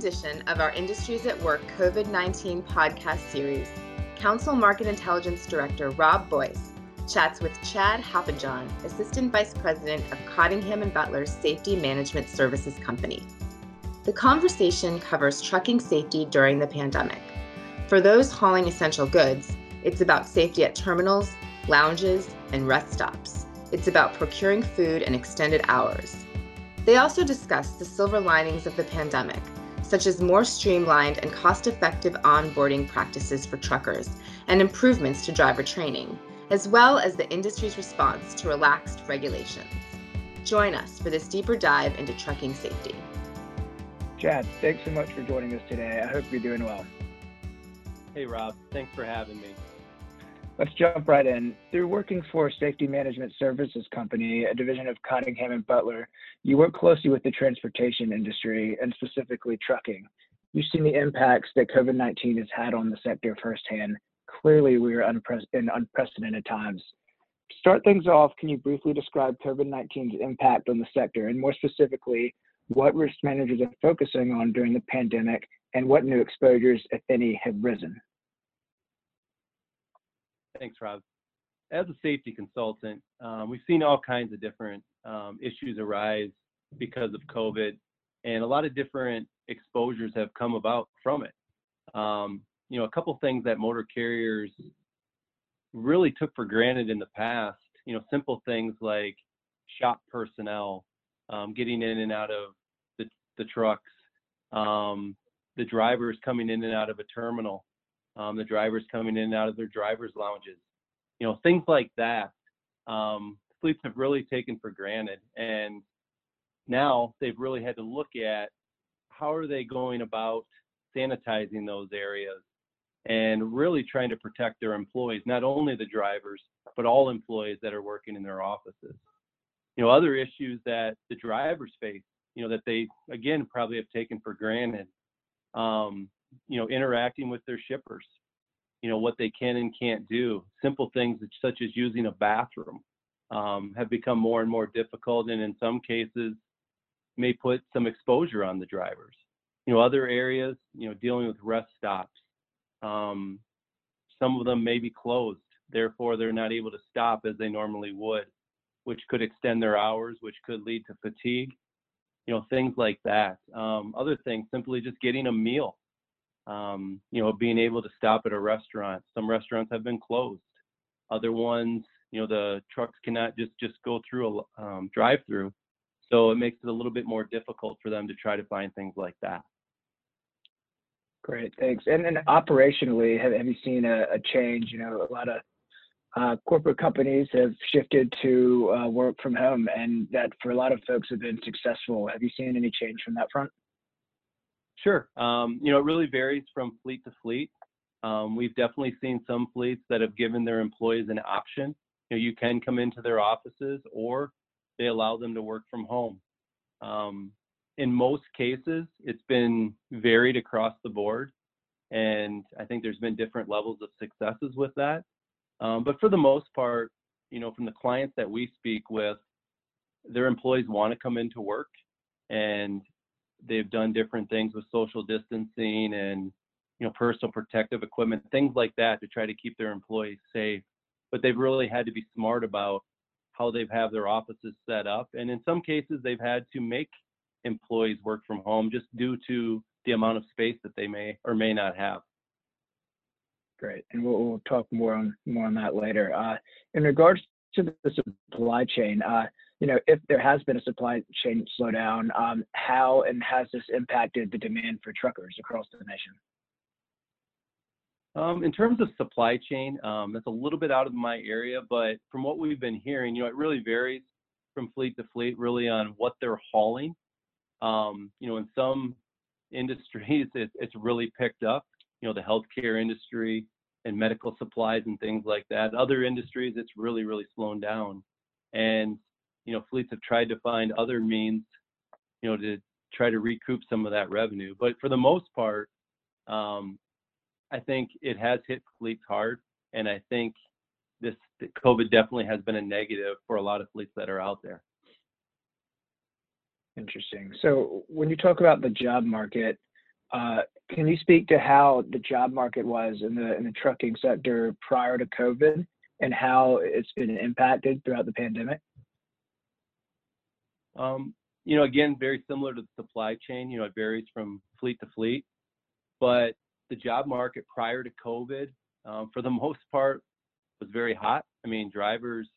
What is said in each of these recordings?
edition of our Industries at Work COVID 19 podcast series, Council Market Intelligence Director Rob Boyce chats with Chad Happajohn, Assistant Vice President of Cottingham and Butler's Safety Management Services Company. The conversation covers trucking safety during the pandemic. For those hauling essential goods, it's about safety at terminals, lounges, and rest stops. It's about procuring food and extended hours. They also discuss the silver linings of the pandemic, such as more streamlined and cost effective onboarding practices for truckers and improvements to driver training, as well as the industry's response to relaxed regulations. Join us for this deeper dive into trucking safety. Chad, thanks so much for joining us today. I hope you're doing well. Hey, Rob. Thanks for having me. Let's jump right in. Through working for Safety Management Services Company, a division of Cottingham and Butler, you work closely with the transportation industry and specifically trucking. You've seen the impacts that COVID 19 has had on the sector firsthand. Clearly, we are unpre- in unprecedented times. To start things off, can you briefly describe COVID 19's impact on the sector and more specifically, what risk managers are focusing on during the pandemic and what new exposures, if any, have risen? Thanks, Rob. As a safety consultant, um, we've seen all kinds of different um, issues arise because of COVID, and a lot of different exposures have come about from it. Um, you know, a couple things that motor carriers really took for granted in the past, you know, simple things like shop personnel um, getting in and out of the, the trucks, um, the drivers coming in and out of a terminal, um, the drivers coming in and out of their drivers' lounges, you know, things like that. Um, fleets have really taken for granted, and now they've really had to look at how are they going about sanitizing those areas and really trying to protect their employees, not only the drivers, but all employees that are working in their offices. You know, other issues that the drivers face, you know, that they again probably have taken for granted. Um, you know, interacting with their shippers, you know, what they can and can't do. Simple things such as using a bathroom um, have become more and more difficult, and in some cases, may put some exposure on the drivers. You know, other areas, you know, dealing with rest stops. Um, some of them may be closed, therefore they're not able to stop as they normally would, which could extend their hours, which could lead to fatigue. You know, things like that. Um, other things, simply just getting a meal um, you know, being able to stop at a restaurant. Some restaurants have been closed. Other ones, you know, the trucks cannot just just go through a um, drive-through, so it makes it a little bit more difficult for them to try to find things like that. Great, thanks. And then operationally, have, have you seen a, a change? You know, a lot of uh, corporate companies have shifted to uh, work from home, and that for a lot of folks have been successful. Have you seen any change from that front? Sure. Um, you know, it really varies from fleet to fleet. Um, we've definitely seen some fleets that have given their employees an option. You know, you can come into their offices or they allow them to work from home. Um, in most cases, it's been varied across the board. And I think there's been different levels of successes with that. Um, but for the most part, you know, from the clients that we speak with, their employees want to come into work and they've done different things with social distancing and you know personal protective equipment things like that to try to keep their employees safe. But they've really had to be smart about how they've have their offices set up. And in some cases they've had to make employees work from home just due to the amount of space that they may or may not have. Great. And we'll, we'll talk more on more on that later. Uh, in regards to the supply chain uh, you know, if there has been a supply chain slowdown, um, how and has this impacted the demand for truckers across the nation? Um, in terms of supply chain, um, that's a little bit out of my area, but from what we've been hearing, you know, it really varies from fleet to fleet, really on what they're hauling. Um, you know, in some industries, it, it's really picked up. You know, the healthcare industry and medical supplies and things like that. Other industries, it's really, really slowed down. And you know, fleets have tried to find other means, you know, to try to recoup some of that revenue. But for the most part, um, I think it has hit fleets hard, and I think this COVID definitely has been a negative for a lot of fleets that are out there. Interesting. So when you talk about the job market, Uh, can you speak to how the job market was in the in the trucking sector prior to COVID and how it's been impacted throughout the pandemic? Um, you know, again, very similar to the supply chain. You know, it varies from fleet to fleet, but the job market prior to COVID, um, for the most part, was very hot. I mean, drivers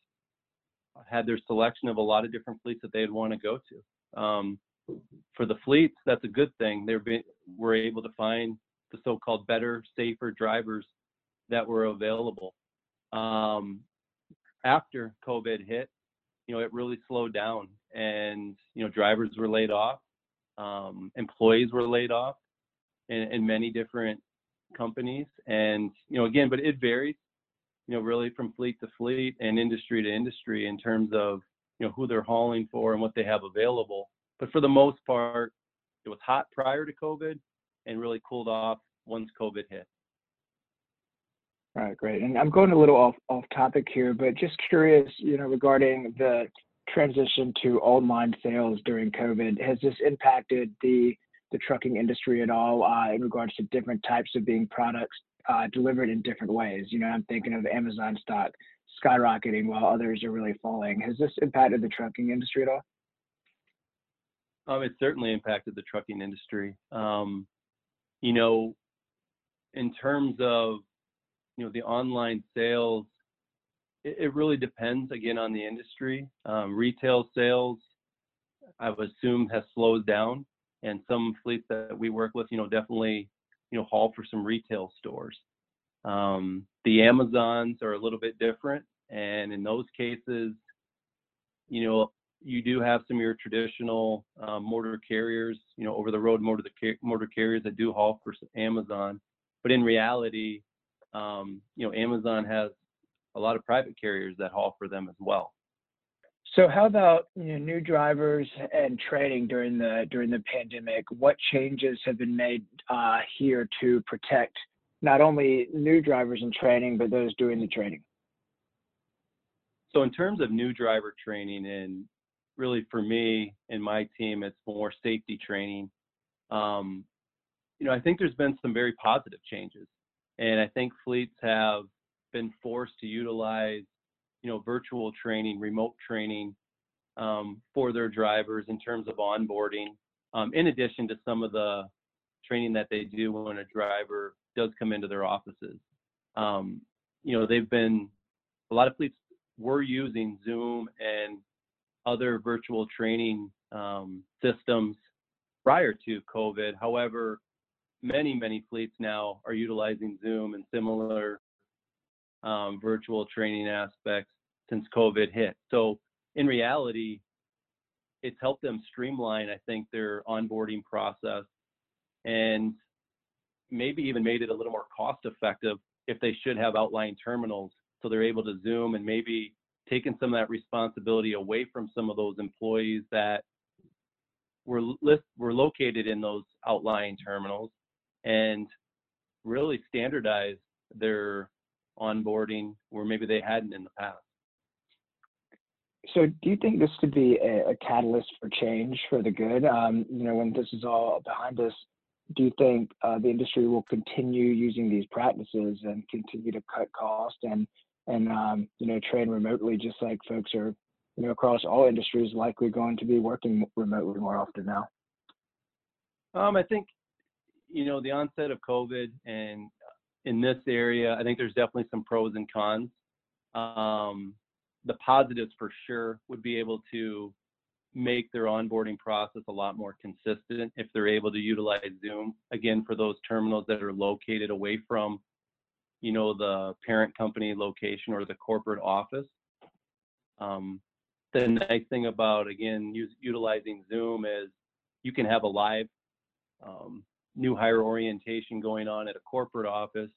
had their selection of a lot of different fleets that they'd want to go to. Um, for the fleets, that's a good thing. They were able to find the so-called better, safer drivers that were available. After COVID hit, you know, it really slowed down, and you know, drivers were laid off, um, employees were laid off, in, in many different companies, and you know, again, but it varies, you know, really from fleet to fleet and industry to industry in terms of you know who they're hauling for and what they have available. But for the most part, it was hot prior to COVID and really cooled off once COVID hit. Right, great. And I'm going a little off, off topic here, but just curious, you know, regarding the transition to online sales during COVID, has this impacted the the trucking industry at all uh, in regards to different types of being products uh, delivered in different ways? You know, I'm thinking of Amazon stock skyrocketing while others are really falling. Has this impacted the trucking industry at all? Um, it certainly impacted the trucking industry. Um, you know, in terms of you know the online sales, it, it really depends again on the industry. Um, retail sales, I would assume, has slowed down, and some fleets that we work with, you know, definitely you know haul for some retail stores. Um, the Amazons are a little bit different, and in those cases, you know, you do have some of your traditional um, motor carriers, you know, over the road motor motor carriers that do haul for Amazon. But in reality, um, you know, Amazon has a lot of private carriers that haul for them as well. So how about you know, new drivers and training during the during the pandemic? What changes have been made uh, here to protect not only new drivers in training but those doing the training? So in terms of new driver training and really for me and my team, it's more safety training. Um, you know, I think there's been some very positive changes, and I think fleets have been forced to utilize, you know, virtual training, remote training um, for their drivers in terms of onboarding, um, in addition to some of the training that they do when a driver does come into their offices. Um, you know, they've been a lot of fleets were using Zoom and other virtual training um, systems prior to COVID. However, many, many fleets now are utilizing Zoom and similar um, virtual training aspects since COVID hit. So, in reality, it's helped them streamline, I think, their onboarding process and maybe even made it a little more cost effective if they should have outlying terminals so they're able to zoom and maybe taking some of that responsibility away from some of those employees that were list, were located in those outlying terminals and really standardize their onboarding where maybe they hadn't in the past. So, do you think this could be a, a catalyst for change for the good? Um, you know, when this is all behind us, do you think uh, the industry will continue using these practices and continue to cut costs and and um, you know train remotely, just like folks are you know across all industries likely going to be working remotely more often now? Um, I think you know the onset of COVID and in this area, I think there's definitely some pros and cons. Um, the positives for sure would be able to make their onboarding process a lot more consistent if they're able to utilize Zoom again for those terminals that are located away from you know, the parent company location or the corporate office. Um, the nice thing about, again, utilizing Zoom is you can have a live um, new hire orientation going on at a corporate office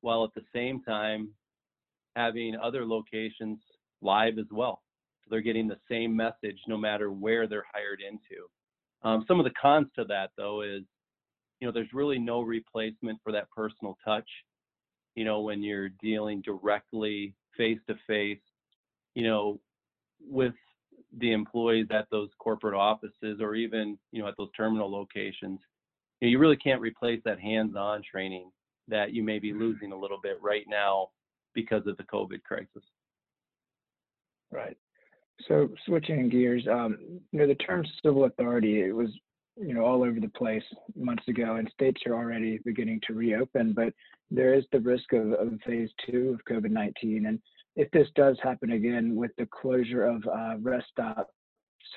while at the same time having other locations live as well. So they're getting the same message no matter where they're hired into. Um, some of the cons to that, though, is you know there's really no replacement for that personal touch you know, when you're dealing directly face to face, you know, with the employees at those corporate offices or even, you know, at those terminal locations. You, know, you really can't replace that hands-on training that you may be Mm-hmm. losing a little bit right now because of the COVID crisis. Right. So switching gears, um, you know, the term civil authority, it was, you know, all over the place months ago, and states are already beginning to reopen, but there is the risk of, of phase two of COVID-19. And if this does happen again with the closure of uh, rest stops,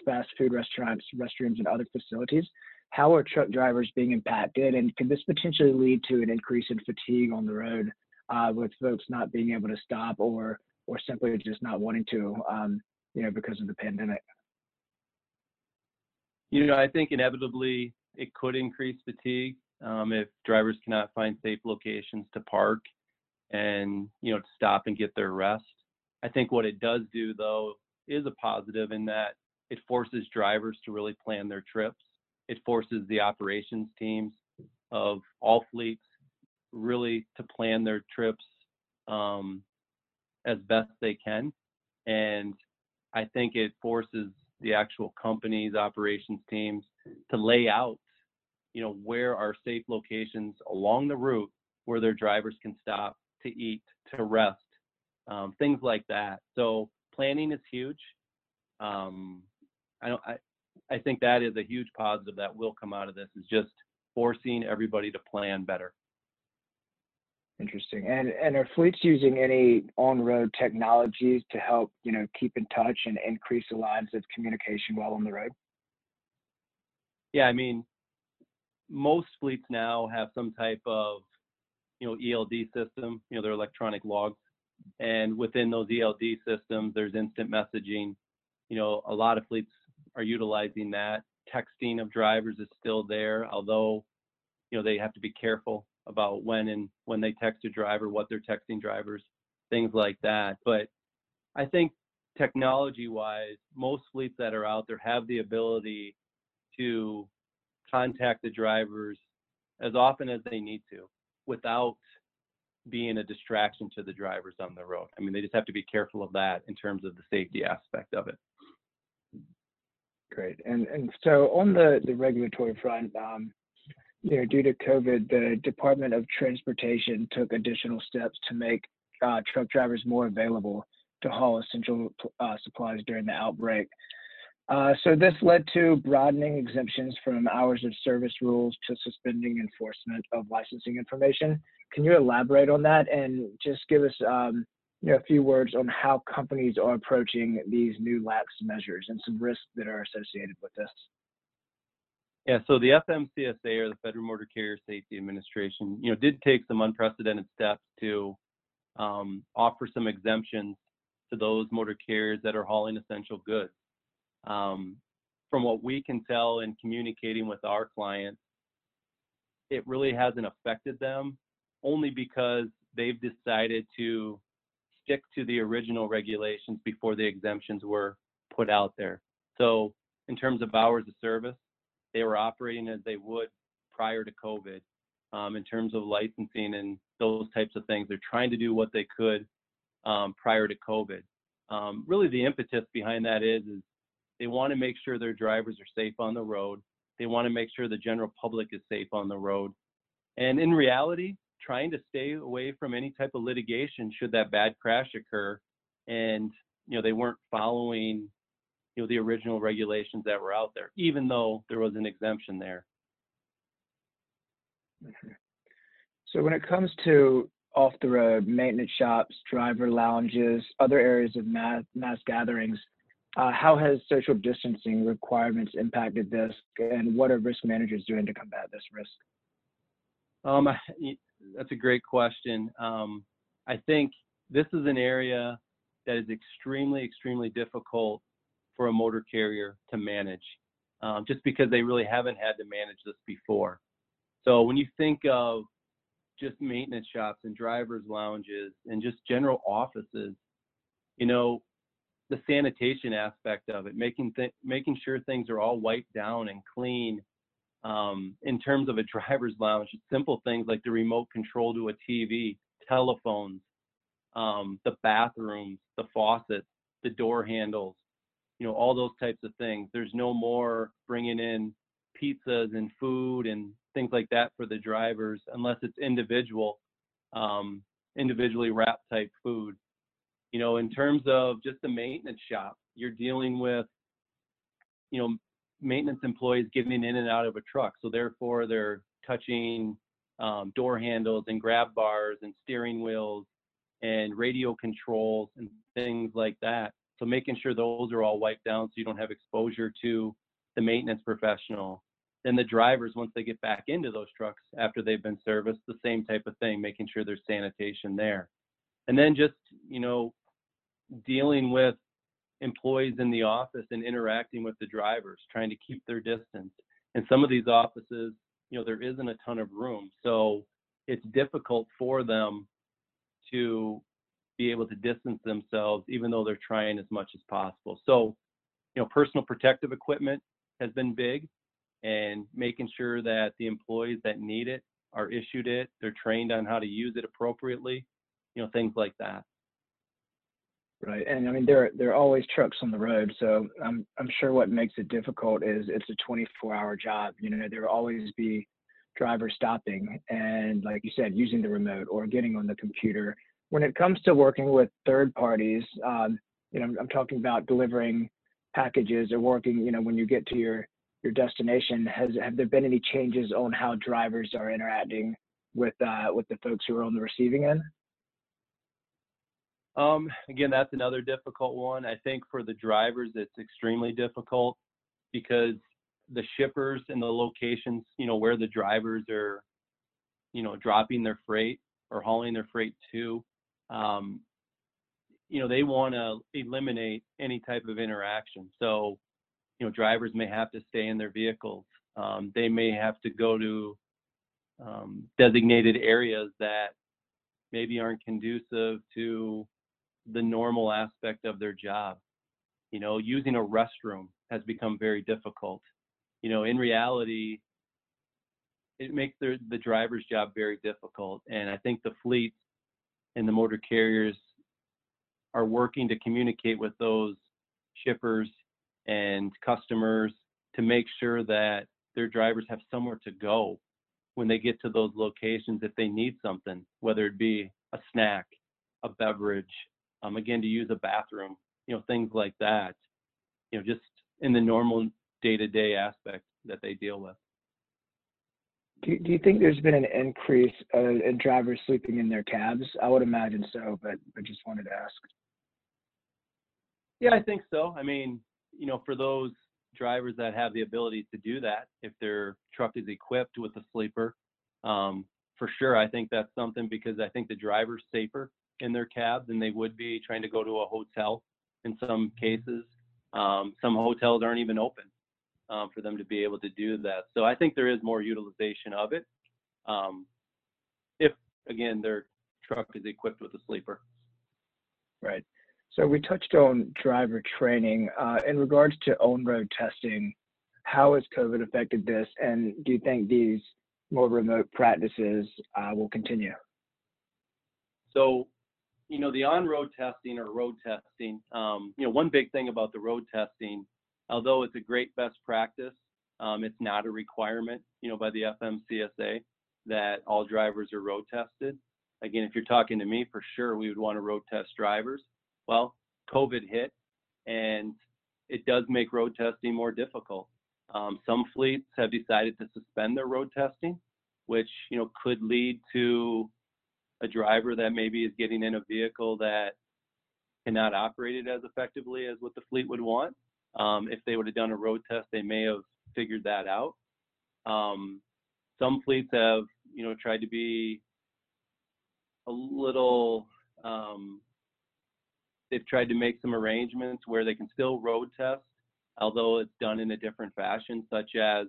fast food restaurants, restrooms, and other facilities, how are truck drivers being impacted? And could this potentially lead to an increase in fatigue on the road uh, with folks not being able to stop or or simply just not wanting to, um, you know, because of the pandemic? You know, I think inevitably it could increase fatigue um, if drivers cannot find safe locations to park and you know to stop and get their rest. I think what it does do though is a positive in that it forces drivers to really plan their trips. It forces the operations teams of all fleets really to plan their trips um, as best they can. And I think it forces the actual companies, operations teams to lay out, you know, where are safe locations along the route where their drivers can stop to eat, to rest, um, things like that. So planning is huge. Um, I don't. I, I think that is a huge positive that will come out of this is just forcing everybody to plan better. Interesting. And and are fleets using any on-road technologies to help, you know, keep in touch and increase the lines of communication while on the road? Yeah, I mean, most fleets now have some type of, you know, ELD system, you know, their electronic logs. And within those ELD systems, there's instant messaging. You know, a lot of fleets are utilizing that. Texting of drivers is still there, although, you know, they have to be careful about when and when they text a driver, what they're texting drivers, things like that. But I think technology wise, most fleets that are out there have the ability to contact the drivers as often as they need to without being a distraction to the drivers on the road. I mean, they just have to be careful of that in terms of the safety aspect of it. Great. And and so on the the regulatory front, um, you know, due to COVID, the Department of Transportation took additional steps to make uh, truck drivers more available to haul essential uh, supplies during the outbreak. Uh, so this led to broadening exemptions from hours of service rules to suspending enforcement of licensing information. Can you elaborate on that and just give us um, know, a few words on how companies are approaching these new lax measures and some risks that are associated with this? Yeah, so the FMCSA or the Federal Motor Carrier Safety Administration, you know, did take some unprecedented steps to um, offer some exemptions to those motor carriers that are hauling essential goods. Um, from what we can tell in communicating with our clients, it really hasn't affected them only because they've decided to stick to the original regulations before the exemptions were put out there. So, in terms of hours of service, they were operating as they would prior to COVID um, in terms of licensing and those types of things. They're trying to do what they could um, prior to COVID. Um, really, the impetus behind that is, is they want to make sure their drivers are safe on the road. They want to make sure the general public is safe on the road. And in reality, trying to stay away from any type of litigation should that bad crash occur and you know they weren't following you know the original regulations that were out there even though there was an exemption there. So when it comes to off the road maintenance shops driver lounges other areas of mass, mass gatherings uh, how has social distancing requirements impacted this and what are risk managers doing to combat this risk? Um, that's a great question. Um, I think this is an area that is extremely, extremely difficult for a motor carrier to manage, um, just because they really haven't had to manage this before. So when you think of just maintenance shops and drivers' lounges and just general offices, you know, the sanitation aspect of it, making th- making sure things are all wiped down and clean um, in terms of a driver's lounge, simple things like the remote control to a TV, telephones, um, the bathrooms, the faucets, the door handles, you know, all those types of things. There's no more bringing in pizzas and food and things like that for the drivers unless it's individual, um, individually wrapped type food. You know, in terms of just the maintenance shop, you're dealing with, you know, maintenance employees getting in and out of a truck. So therefore, they're touching um, door handles and grab bars and steering wheels and radio controls and things like that. So making sure those are all wiped down so you don't have exposure to the maintenance professional. Then the drivers, once they get back into those trucks after they've been serviced, the same type of thing, making sure there's sanitation there. And then just, you know, dealing with employees in the office and interacting with the drivers, trying to keep their distance. And some of these offices, you know, there isn't a ton of room. So it's difficult for them to be able to distance themselves, even though they're trying as much as possible. So, you know, personal protective equipment has been big and making sure that the employees that need it are issued it, they're trained on how to use it appropriately, you know, things like that. Right, and I mean there there are always trucks on the road, so I'm I'm sure what makes it difficult is it's a 24-hour job. You know, there will always be drivers stopping and, like you said, using the remote or getting on the computer. When it comes to working with third parties, um, you know, I'm talking about delivering packages or working. You know, when you get to your your destination, has have there been any changes on how drivers are interacting with uh, with the folks who are on the receiving end? Um, again, that's another difficult one. I think for the drivers, it's extremely difficult because the shippers and the locations, you know, where the drivers are, you know, dropping their freight or hauling their freight to, um, you know, they want to eliminate any type of interaction. So, you know, drivers may have to stay in their vehicles. Um, they may have to go to um, designated areas that maybe aren't conducive to the normal aspect of their job. You know, using a restroom has become very difficult. You know, in reality, it makes the, the driver's job very difficult. And I think the fleets and the motor carriers are working to communicate with those shippers and customers to make sure that their drivers have somewhere to go when they get to those locations if they need something, whether it be a snack, a beverage, um, again, to use a bathroom, you know, things like that, you know, just in the normal day-to-day aspect that they deal with. Do, do you think there's been an increase uh, in drivers sleeping in their cabs? I would imagine so, but I just wanted to ask. Yeah, I think so. I mean, you know, for those drivers that have the ability to do that, if their truck is equipped with a sleeper, um, for sure, I think that's something because I think the driver's safer in their cab than they would be trying to go to a hotel in some cases. Um, some hotels aren't even open um, for them to be able to do that. So I think there is more utilization of it. Um, if, again, their truck is equipped with a sleeper. Right. So we touched on driver training. Uh, in regards to on-road testing, how has COVID affected this? And do you think these more remote practices uh, will continue? So you know, the on-road testing or road testing, um, you know, one big thing about the road testing, although it's a great best practice, um, it's not a requirement, you know, by the FMCSA that all drivers are road tested. Again, if you're talking to me, for sure we would want to road test drivers. Well, COVID hit, and it does make road testing more difficult. Um, some fleets have decided to suspend their road testing, which you know could lead to a driver that maybe is getting in a vehicle that cannot operate it as effectively as what the fleet would want. Um, if they would have done a road test, they may have figured that out. Um, some fleets have, you know, tried to be a little. Um, they've tried to make some arrangements where they can still road test, although it's done in a different fashion, such as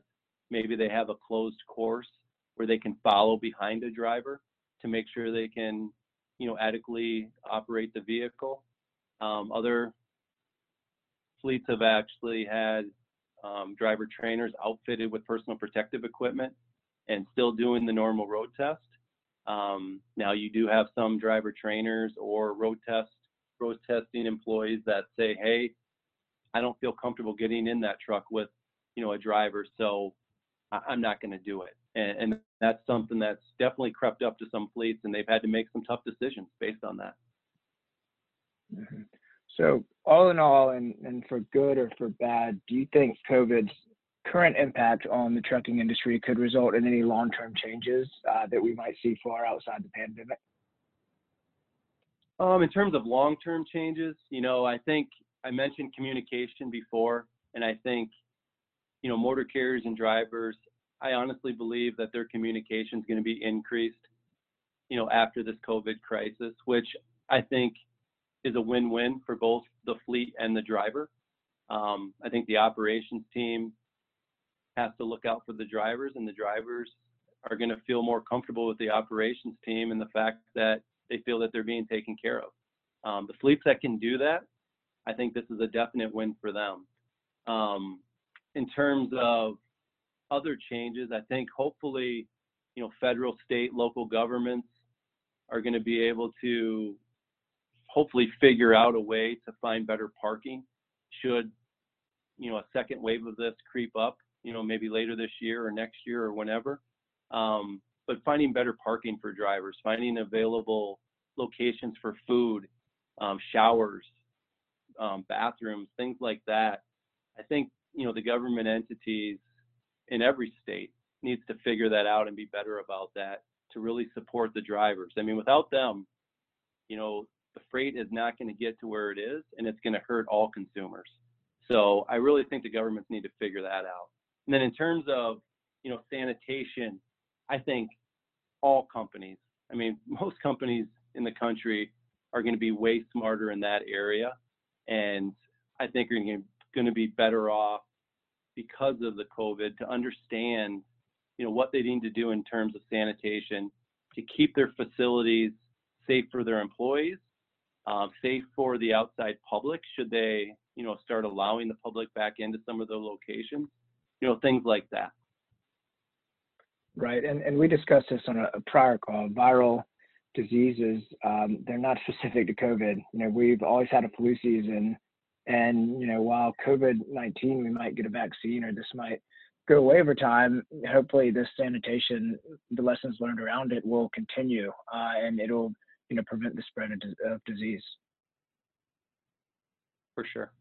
maybe they have a closed course where they can follow behind a driver to make sure they can, you know, adequately operate the vehicle. Um, other fleets have actually had um, driver trainers outfitted with personal protective equipment and still doing the normal road test. Um, now you do have some driver trainers or road test road testing employees that say, "Hey, I don't feel comfortable getting in that truck with, you know, a driver, so I- I'm not going to do it." And, and that's something that's definitely crept up to some fleets, and they've had to make some tough decisions based on that. Mhm. So, all in all, and, and for good or for bad, do you think COVID's current impact on the trucking industry could result in any long term changes uh, that we might see far outside the pandemic? Um, in terms of long-term changes, you know, I think I mentioned communication before, and I think, you know, motor carriers and drivers, I honestly believe that their communication is going to be increased, you know, after this COVID crisis, which I think is a win-win for both the fleet and the driver. Um, I think the operations team has to look out for the drivers, and the drivers are going to feel more comfortable with the operations team and the fact that they feel that they're being taken care of. Um, the fleets that can do that, I think this is a definite win for them. Um, in terms of other changes, I think hopefully, you know, federal, state, local governments are going to be able to hopefully figure out a way to find better parking should, you know, a second wave of this creep up, you know, maybe later this year or next year or whenever. Um, but finding better parking for drivers, finding available locations for food, um, showers, um, bathrooms, things like that. I think you know the government entities in every state needs to figure that out and be better about that to really support the drivers. I mean, without them, you know, the freight is not going to get to where it is, and it's going to hurt all consumers. So I really think the governments need to figure that out. And then in terms of you know sanitation, I think all companies, I mean, most companies in the country are going to be way smarter in that area. And I think are going to be better off because of the COVID to understand, you know, what they need to do in terms of sanitation to keep their facilities safe for their employees, um, safe for the outside public should they, you know, start allowing the public back into some of the locations, you know, things like that. Right, and, and we discussed this on a, a prior call. Viral diseases, um, they're not specific to COVID. You know, we've always had a flu season, and you know, while COVID nineteen, we might get a vaccine or this might go away over time. Hopefully, this sanitation, the lessons learned around it, will continue, uh, and it'll you know prevent the spread of, of disease. For sure.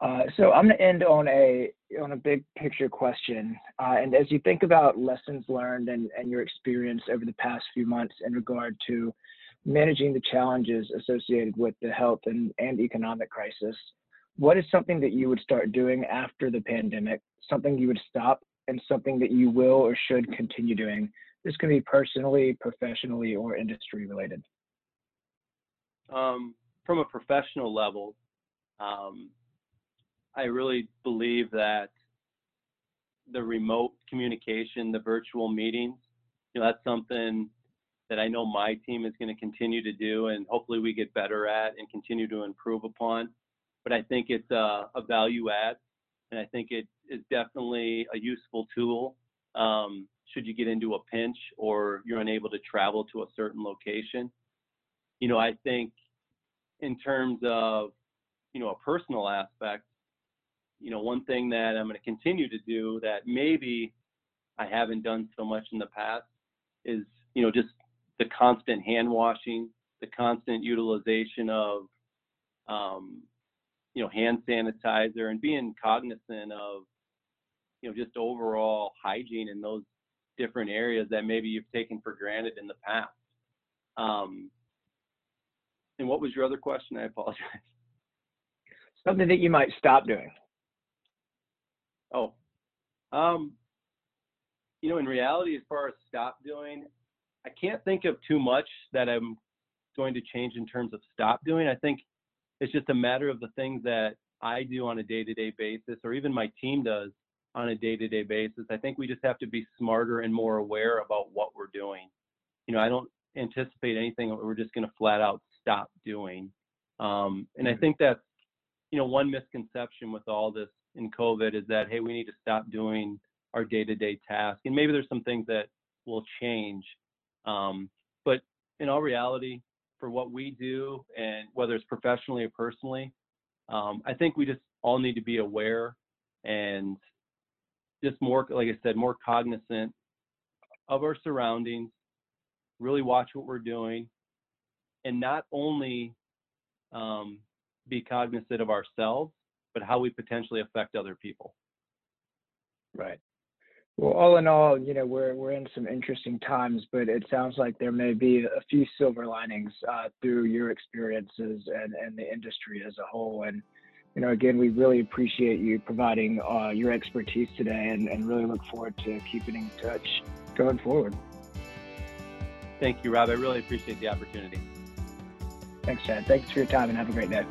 Uh, so I'm going to end on a on a big picture question. Uh, and as you think about lessons learned and, and your experience over the past few months in regard to managing the challenges associated with the health and, and economic crisis, what is something that you would start doing after the pandemic? Something you would stop and something that you will or should continue doing? This can be personally, professionally, or industry related. Um, from a professional level, um, I really believe that the remote communication, the virtual meetings, you know, that's something that I know my team is going to continue to do, and hopefully we get better at and continue to improve upon. But I think it's a, a value add, and I think it is definitely a useful tool um, should you get into a pinch or you're unable to travel to a certain location. You know, I think in terms of you know a personal aspect, you know, one thing that I'm going to continue to do that maybe I haven't done so much in the past is, you know, just the constant hand washing, the constant utilization of, um, you know, hand sanitizer and being cognizant of, you know, just overall hygiene in those different areas that maybe you've taken for granted in the past. Um, and what was your other question? I apologize. Something that you might stop doing. Oh, um, you know, in reality, as far as stop doing, I can't think of too much that I'm going to change in terms of stop doing. I think it's just a matter of the things that I do on a day-to-day basis, or even my team does on a day-to-day basis. I think we just have to be smarter and more aware about what we're doing. You know, I don't anticipate anything that we're just going to flat out stop doing. Um, and I mm-hmm. think that's, you know, one misconception with all this in COVID is that hey, we need to stop doing our day-to-day tasks, and maybe there's some things that will change. Um, but in all reality, for what we do, and whether it's professionally or personally, um, I think we just all need to be aware and just more, like I said, more cognizant of our surroundings, really watch what we're doing, and not only um, be cognizant of ourselves, but how we potentially affect other people. Right. Well, all in all, you know, we're we're in some interesting times, but it sounds like there may be a few silver linings uh, through your experiences and and the industry as a whole. And you know, again, we really appreciate you providing uh, your expertise today, and, and really look forward to keeping in touch going forward. Thank you, Rob. I really appreciate the opportunity. Thanks, Chad. Thanks for your time, and have a great day.